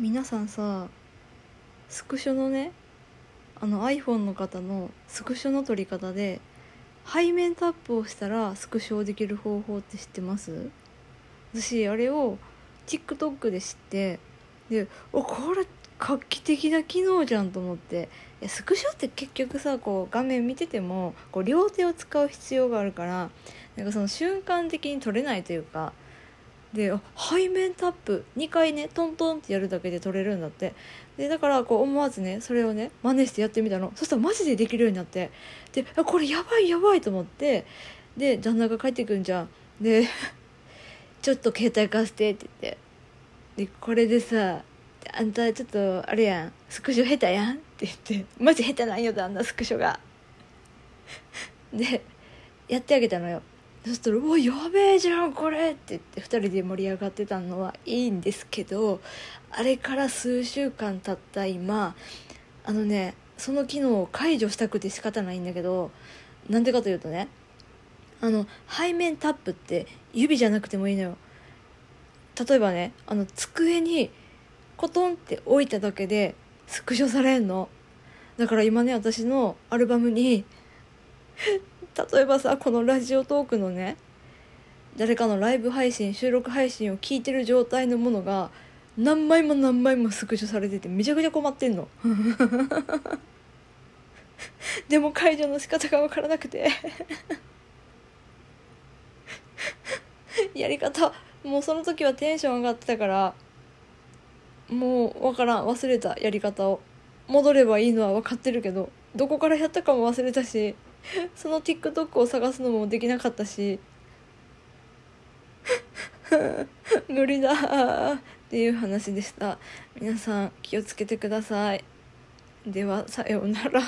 皆さんさスクショのねあの iPhone の方のスクショの撮り方で背面タップをしたらスクショできる方法って知ってます？私あれを TikTok で知ってでおこれ画期的な機能じゃんと思って。いやスクショって結局さこう画面見ててもこう両手を使う必要があるからなんかその瞬間的に撮れないというかで背面タップ。2回ねトントンってやるだけで取れるんだって。でだからこう思わずねそれをね真似してやってみたの。そしたらマジでできるようになって。でこれやばいやばいと思って。で旦那が帰ってくんじゃん。で ちょっと携帯貸してって言って。でこれでさあんたちょっとあれやん。スクショ下手やんって言って。マジ下手なんよ旦那スクショが。でやってあげたのよ。そしたら「うわやべえじゃんこれ!」って言って2人で盛り上がってたのはいいんですけどあれから数週間経った今あのねその機能を解除したくて仕方ないんだけどなんでかというとねあの背面タップって指じゃなくてもいいのよ例えばねあの机にコトンって置いただけでスクショされんのだから今ね私のアルバムに 例えばさこのラジオトークのね誰かのライブ配信収録配信を聞いてる状態のものが何枚も何枚もスクショされててめちゃくちゃ困ってんの。でも解除の仕方が分からなくて。やり方もうその時はテンション上がってたからもう分からん忘れたやり方を。戻ればいいのは分かってるけどどこからやったかも忘れたし その TikTok を探すのもできなかったし。無理だっていう話でした。皆さん気をつけてください。ではさようなら。